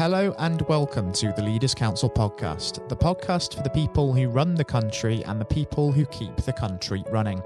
Hello and welcome to the Leaders Council podcast, the podcast for the people who run the country and the people who keep the country running.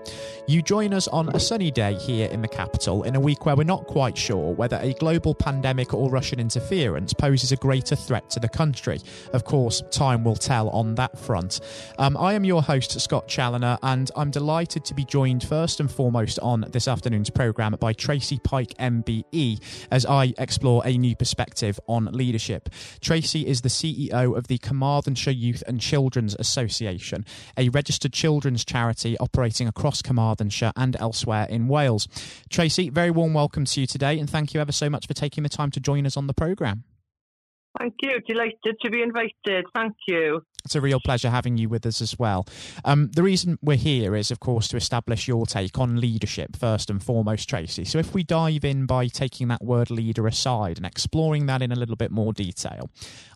You join us on a sunny day here in the capital in a week where we're not quite sure whether a global pandemic or Russian interference poses a greater threat to the country. Of course, time will tell on that front. Um, I am your host, Scott Challoner, and I'm delighted to be joined first and foremost on this afternoon's programme by Tracy Pike MBE as I explore a new perspective on leadership leadership. Tracy is the CEO of the Carmarthenshire Youth and Children's Association, a registered children's charity operating across Carmarthenshire and elsewhere in Wales. Tracy, very warm welcome to you today, and thank you ever so much for taking the time to join us on the programme. Thank you. Delighted to be invited. Thank you. It's a real pleasure having you with us as well. Um, the reason we're here is, of course, to establish your take on leadership, first and foremost, Tracy. So, if we dive in by taking that word leader aside and exploring that in a little bit more detail,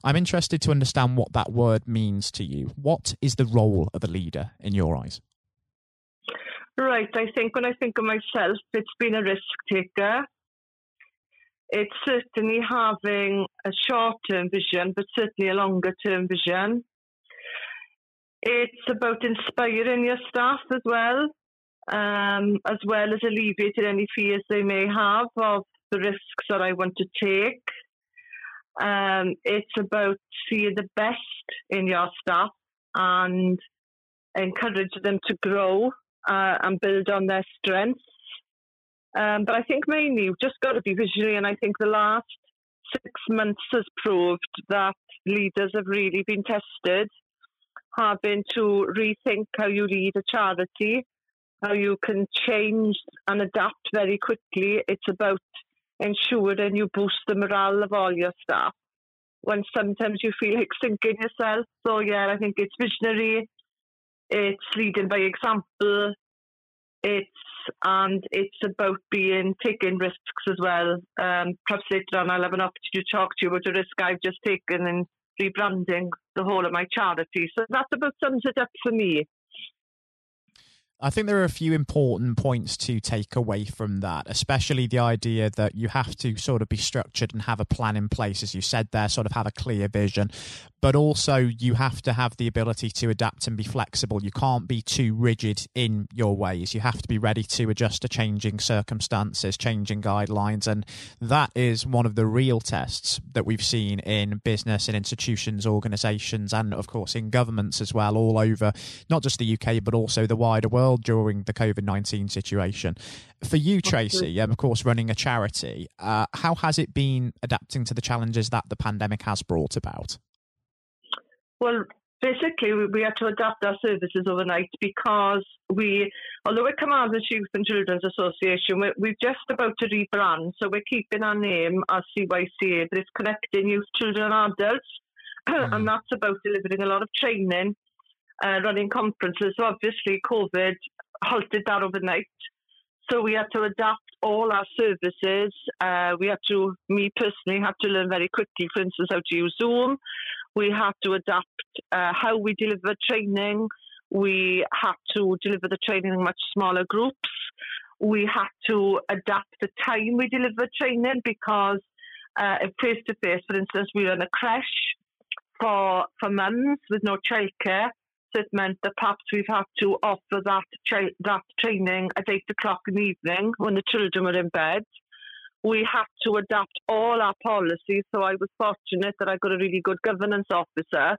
I'm interested to understand what that word means to you. What is the role of a leader in your eyes? Right. I think when I think of myself, it's been a risk taker it's certainly having a short term vision, but certainly a longer term vision. It's about inspiring your staff as well, um, as well as alleviating any fears they may have of the risks that I want to take. Um, it's about seeing the best in your staff and encourage them to grow uh, and build on their strengths um, but I think mainly you've just got to be visionary, and I think the last six months has proved that leaders have really been tested, having to rethink how you lead a charity, how you can change and adapt very quickly. It's about ensuring you boost the morale of all your staff when sometimes you feel like sinking yourself. So, yeah, I think it's visionary, it's leading by example, it's and it's about being taking risks as well. Um, perhaps later on, I'll have an opportunity to talk to you about a risk I've just taken in rebranding the whole of my charity. So that's about sums it up for me. I think there are a few important points to take away from that, especially the idea that you have to sort of be structured and have a plan in place, as you said there, sort of have a clear vision, but also you have to have the ability to adapt and be flexible. You can't be too rigid in your ways. You have to be ready to adjust to changing circumstances, changing guidelines. And that is one of the real tests that we've seen in business and institutions, organizations, and of course in governments as well, all over not just the UK, but also the wider world world during the COVID 19 situation. For you, Tracy, um, of course, running a charity, uh, how has it been adapting to the challenges that the pandemic has brought about? Well, basically, we had to adapt our services overnight because we, although we're Carmarthenshire Youth and Children's Association, we're, we're, just about to rebrand. So we're keeping our name as CYCA, but it's connecting youth, children, and adults. Mm. and that's about delivering a lot of training uh, running conferences. So obviously, COVID halted that overnight. So we had to adapt all our services. Uh, we had to, me personally, had to learn very quickly, for instance, how to use Zoom. We had to adapt uh, how we deliver training. We had to deliver the training in much smaller groups. We had to adapt the time we deliver training because uh face to face, for instance, we run a creche for for mums with no childcare it meant that perhaps we've had to offer that tra- that training at eight o'clock in the evening when the children were in bed. We had to adapt all our policies. So I was fortunate that I got a really good governance officer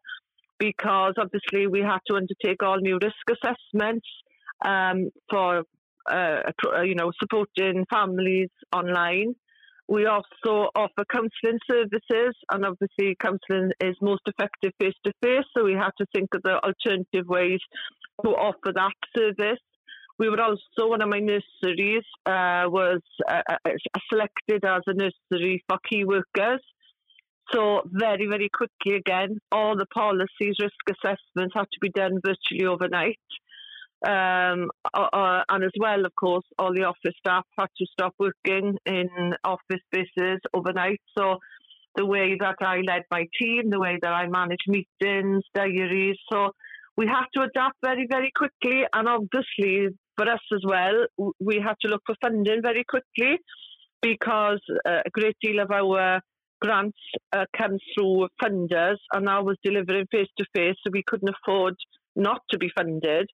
because obviously we had to undertake all new risk assessments um, for uh, you know supporting families online. We also offer counselling services, and obviously, counselling is most effective face to face. So we had to think of the alternative ways to offer that service. We were also one of my nurseries uh, was uh, uh selected as a nursery for key workers. So very, very quickly again, all the policies, risk assessments had to be done virtually overnight. Um, uh, uh, and as well, of course, all the office staff had to stop working in office spaces overnight. So the way that I led my team, the way that I managed meetings, diaries, so we had to adapt very, very quickly. And obviously, for us as well, we had to look for funding very quickly because uh, a great deal of our grants uh, come through funders and I was delivering face to face, so we couldn't afford not to be funded.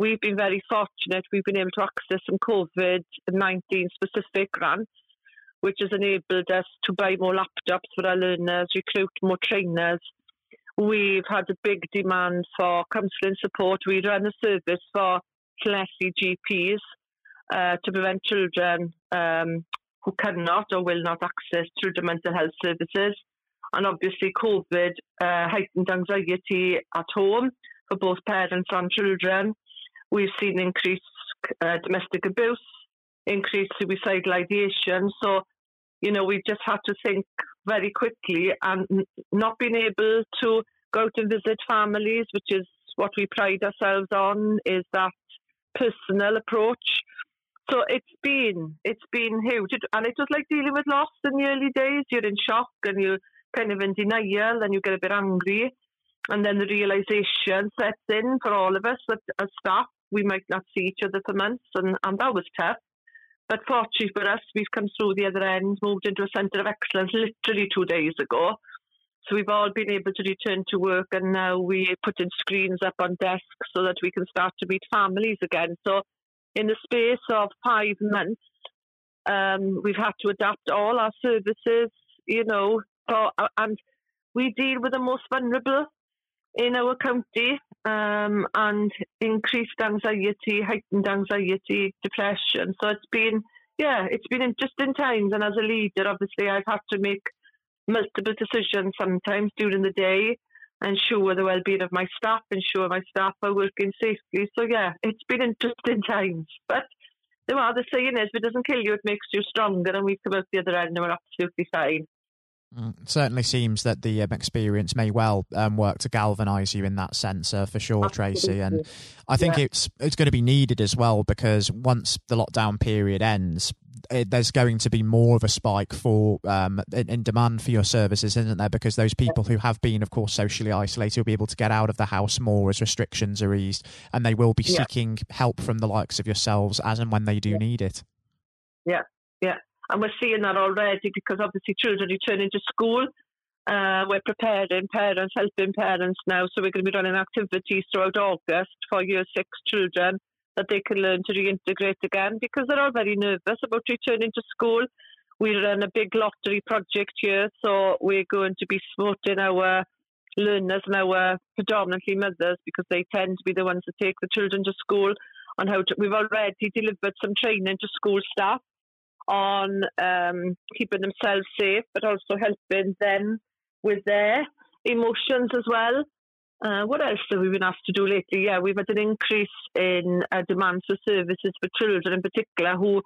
We've been very fortunate. We've been able to access some COVID 19 specific grants, which has enabled us to buy more laptops for our learners, recruit more trainers. We've had a big demand for counselling support. We run a service for Llesi GPs uh, to prevent children um, who cannot or will not access children mental health services. And obviously, COVID uh, heightened anxiety at home for both parents and children. We've seen increased uh, domestic abuse, increased suicidal ideation. So, you know, we've just had to think very quickly and not being able to go out and visit families, which is what we pride ourselves on, is that personal approach so it's been it's been huge, and it was like dealing with loss in the early days. You're in shock and you're kind of in denial, and you get a bit angry, and then the realization sets in for all of us that as staff we might not see each other for months, and, and that was tough. But fortunately for us, we've come through the other end, moved into a centre of excellence literally two days ago. So we've all been able to return to work, and now we're putting screens up on desks so that we can start to meet families again. So in the space of five months, um, we've had to adapt all our services, you know, for, and we deal with the most vulnerable in our county um, and increased anxiety, heightened anxiety, depression. So it's been, yeah, it's been interesting times. And as a leader, obviously, I've had to make multiple decisions sometimes during the day and ensure the well-being of my staff, ensure my staff are working safely. So yeah, it's been interesting times. But the the saying is, if it doesn't kill you, it makes you stronger, and we've come out the other end and we're absolutely fine. Mm, certainly seems that the um, experience may well um, work to galvanise you in that sense, uh, for sure, Absolutely. Tracy. And I think yeah. it's it's going to be needed as well because once the lockdown period ends, it, there's going to be more of a spike for um, in, in, demand for your services, isn't there? Because those people who have been, of course, socially isolated will be able to get out of the house more as restrictions are eased, and they will be yeah. seeking help from the likes of yourselves as and when they do yeah. need it. Yeah, yeah. And we're seeing that already because obviously children returning to school. Uh, we're preparing parents, helping parents now. So we're going to be running activities throughout August for year six children that they can learn to reintegrate again because they're all very nervous about returning to school. We run a big lottery project here, so we're going to be supporting our learners and our predominantly mothers because they tend to be the ones that take the children to school on how to. We've already delivered some training to school staff on um, keeping themselves safe, but also helping them with their emotions as well. Uh, what else have we been asked to do lately? Yeah, we've had an increase in uh, for services for children in particular who,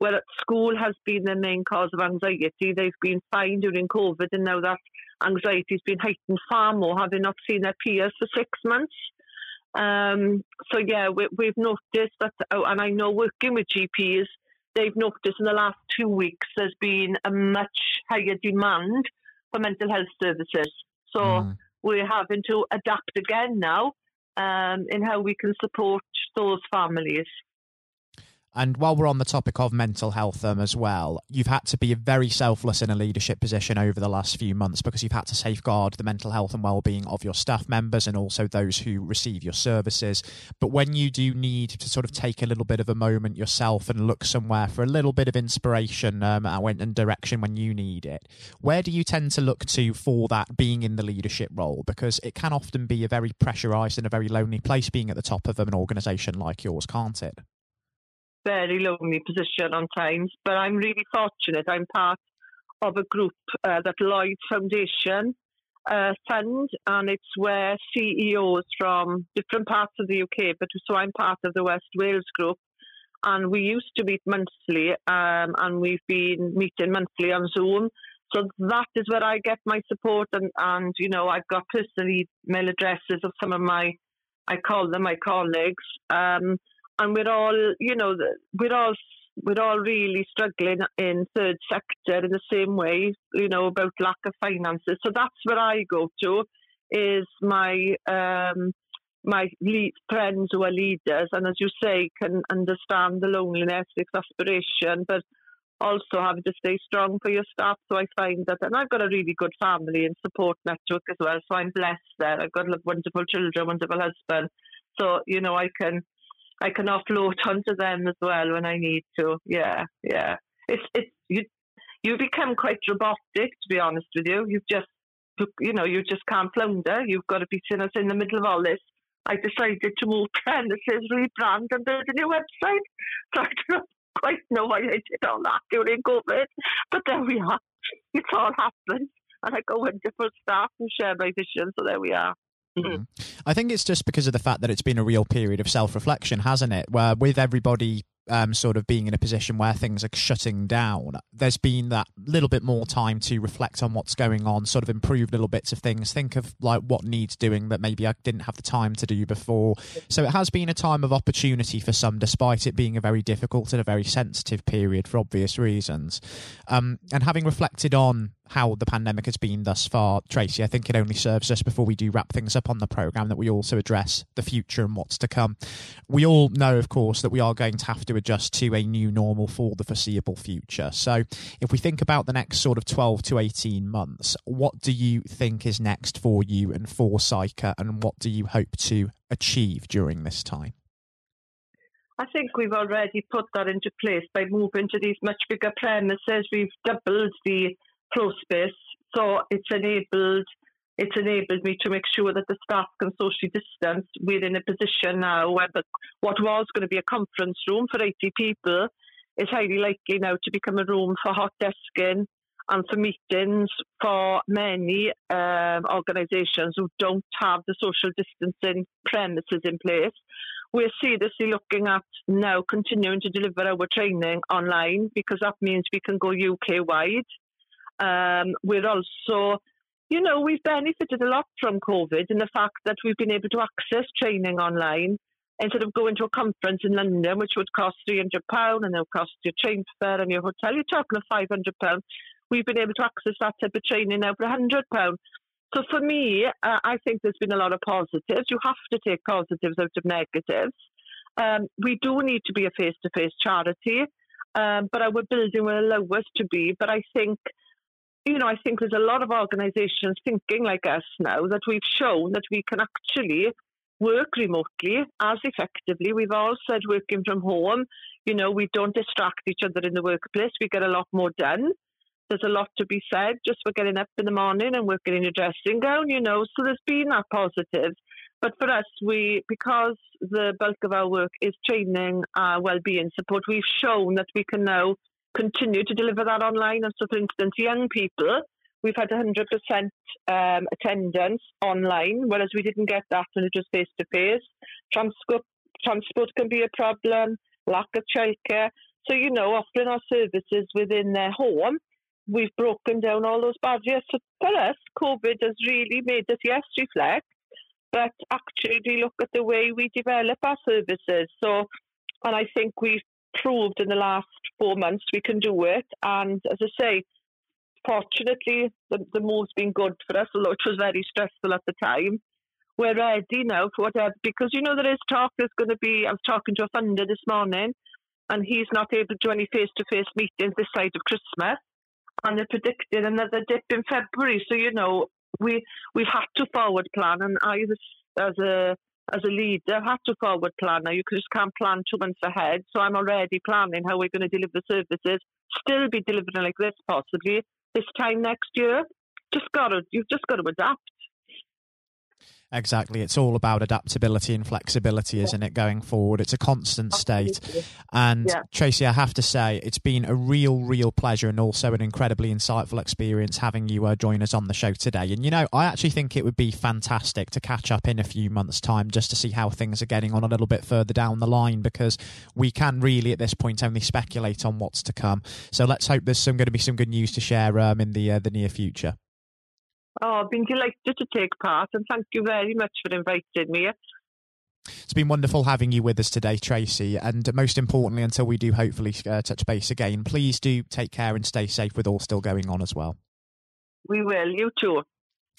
well, at school has been their main cause of anxiety. They've been fine during COVID, and now that anxiety has been heightened far more, having not seen their peers for six months. Um, so, yeah, we, have noticed that, oh, and I know working with GPs, they've noticed in the last two weeks there's been a much higher demand for mental health services. So mm. we're having to adapt again now um, in how we can support those families. And while we're on the topic of mental health um, as well, you've had to be very selfless in a leadership position over the last few months because you've had to safeguard the mental health and well-being of your staff members and also those who receive your services. But when you do need to sort of take a little bit of a moment yourself and look somewhere for a little bit of inspiration um, and direction when you need it, where do you tend to look to for that being in the leadership role? Because it can often be a very pressurized and a very lonely place being at the top of an organization like yours, can't it? Very lonely position on times, but I'm really fortunate. I'm part of a group uh, that Lloyd Foundation uh, fund, and it's where CEOs from different parts of the UK, but so I'm part of the West Wales group, and we used to meet monthly, um, and we've been meeting monthly on Zoom. So that is where I get my support, and, and you know I've got personal email addresses of some of my, I call them my colleagues. Um, and we're all, you know, we're all we're all really struggling in third sector in the same way, you know, about lack of finances. So that's where I go to, is my um, my lead, friends who are leaders, and as you say, can understand the loneliness, the exasperation, but also having to stay strong for your staff. So I find that, and I've got a really good family and support network as well. So I'm blessed there. I've got wonderful children, wonderful husband. So you know, I can I can offload onto them as well when I need to. Yeah, yeah. It's it's you you become quite robotic to be honest with you. You've just you know you just can't flounder. You've got to be us in the middle of all this. I decided to move premises, rebrand, and build a new website. So I don't quite know why I did all that during COVID, but there we are. It's all happened, and I got wonderful staff who share my vision. So there we are. Mm-hmm. I think it's just because of the fact that it's been a real period of self reflection, hasn't it? Where with everybody um, sort of being in a position where things are shutting down, there's been that little bit more time to reflect on what's going on, sort of improve little bits of things, think of like what needs doing that maybe I didn't have the time to do before. So it has been a time of opportunity for some, despite it being a very difficult and a very sensitive period for obvious reasons. Um, and having reflected on how the pandemic has been thus far, Tracy, I think it only serves us before we do wrap things up on the programme that we also address the future and what's to come. We all know, of course, that we are going to have to adjust to a new normal for the foreseeable future. So, if we think about the next sort of 12 to 18 months, what do you think is next for you and for CYCA, and what do you hope to achieve during this time? I think we've already put that into place by moving to these much bigger premises. We've doubled the floor space. So it's enabled it's enabled me to make sure that the staff can socially distance. We're in a position now where what was going to be a conference room for 80 people is highly likely now to become a room for hot desking and for meetings for many um, organisations who don't have the social distancing premises in place. We're seriously looking at now continuing to deliver our training online because that means we can go UK wide. Um, we're also, you know, we've benefited a lot from COVID in the fact that we've been able to access training online instead of going to a conference in London, which would cost £300 and it'll cost your train fare and your hotel. You're talking of £500. We've been able to access that type of training now for £100. So for me, uh, I think there's been a lot of positives. You have to take positives out of negatives. Um, we do need to be a face to face charity, um, but our building will allow us to be. But I think you know, I think there's a lot of organisations thinking like us now that we've shown that we can actually work remotely as effectively. We've all said working from home, you know, we don't distract each other in the workplace. We get a lot more done. There's a lot to be said just for getting up in the morning and working in your dressing gown, you know. So there's been that positive. But for us, we because the bulk of our work is training, uh, well-being support, we've shown that we can now continue to deliver that online. And so, for instance, young people, we've had 100% um, attendance online, whereas we didn't get that when it was face to face. Transport can be a problem, lack of childcare. So, you know, offering our services within their home, we've broken down all those barriers. So, for us, COVID has really made us, yes, reflect, but actually look at the way we develop our services. So, and I think we've proved in the last four months we can do it. And as I say, fortunately, the, the move's been good for us, although it was very stressful at the time. We're ready now for whatever, because you know there is talk there's going to be. I was talking to a funder this morning, and he's not able to do any face to face meetings this side of Christmas. And they're predicting another dip in February. So, you know, we we've had to forward plan, and I, as a as a leader have to forward plan now. You just can't plan two months ahead. So I'm already planning how we're going to deliver services, still be delivering like this possibly this time next year. Just got to, you've just got to adapt. Exactly. It's all about adaptability and flexibility, isn't it, going forward? It's a constant state. And yeah. Tracy, I have to say, it's been a real, real pleasure and also an incredibly insightful experience having you uh, join us on the show today. And, you know, I actually think it would be fantastic to catch up in a few months' time just to see how things are getting on a little bit further down the line because we can really, at this point, only speculate on what's to come. So let's hope there's some going to be some good news to share um, in the uh, the near future. Oh, I've been delighted to take part and thank you very much for inviting me. It's been wonderful having you with us today, Tracy. And most importantly, until we do hopefully uh, touch base again, please do take care and stay safe with all still going on as well. We will. You too.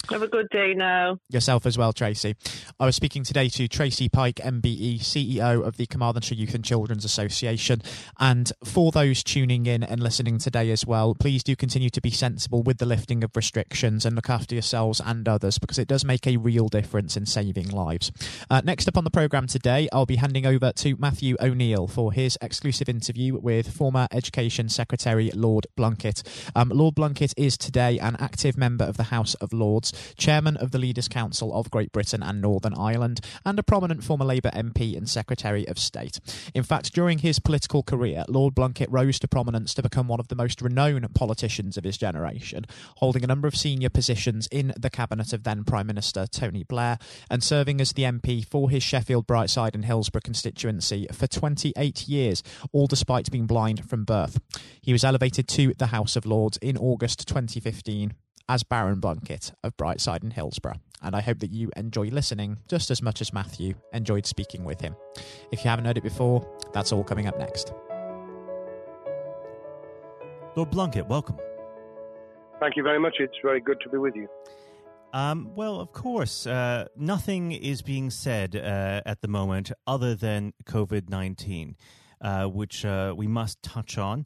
Have a good day now. Yourself as well, Tracy. I was speaking today to Tracy Pike, MBE, CEO of the Carmarthenshire Youth and Children's Association. And for those tuning in and listening today as well, please do continue to be sensible with the lifting of restrictions and look after yourselves and others because it does make a real difference in saving lives. Uh, next up on the programme today, I'll be handing over to Matthew O'Neill for his exclusive interview with former Education Secretary Lord Blunkett. Um, Lord Blunkett is today an active member of the House of Lords chairman of the Leaders' Council of Great Britain and Northern Ireland, and a prominent former Labour MP and Secretary of State. In fact, during his political career, Lord Blunkett rose to prominence to become one of the most renowned politicians of his generation, holding a number of senior positions in the cabinet of then Prime Minister Tony Blair and serving as the MP for his Sheffield, Brightside, and Hillsborough constituency for 28 years, all despite being blind from birth. He was elevated to the House of Lords in August 2015 as Baron Blunkett of Brightside and Hillsborough, and I hope that you enjoy listening just as much as Matthew enjoyed speaking with him. If you haven't heard it before, that's all coming up next. Lord Blunkett, welcome. Thank you very much. It's very good to be with you. Um, well, of course, uh, nothing is being said uh, at the moment other than COVID 19, uh, which uh, we must touch on.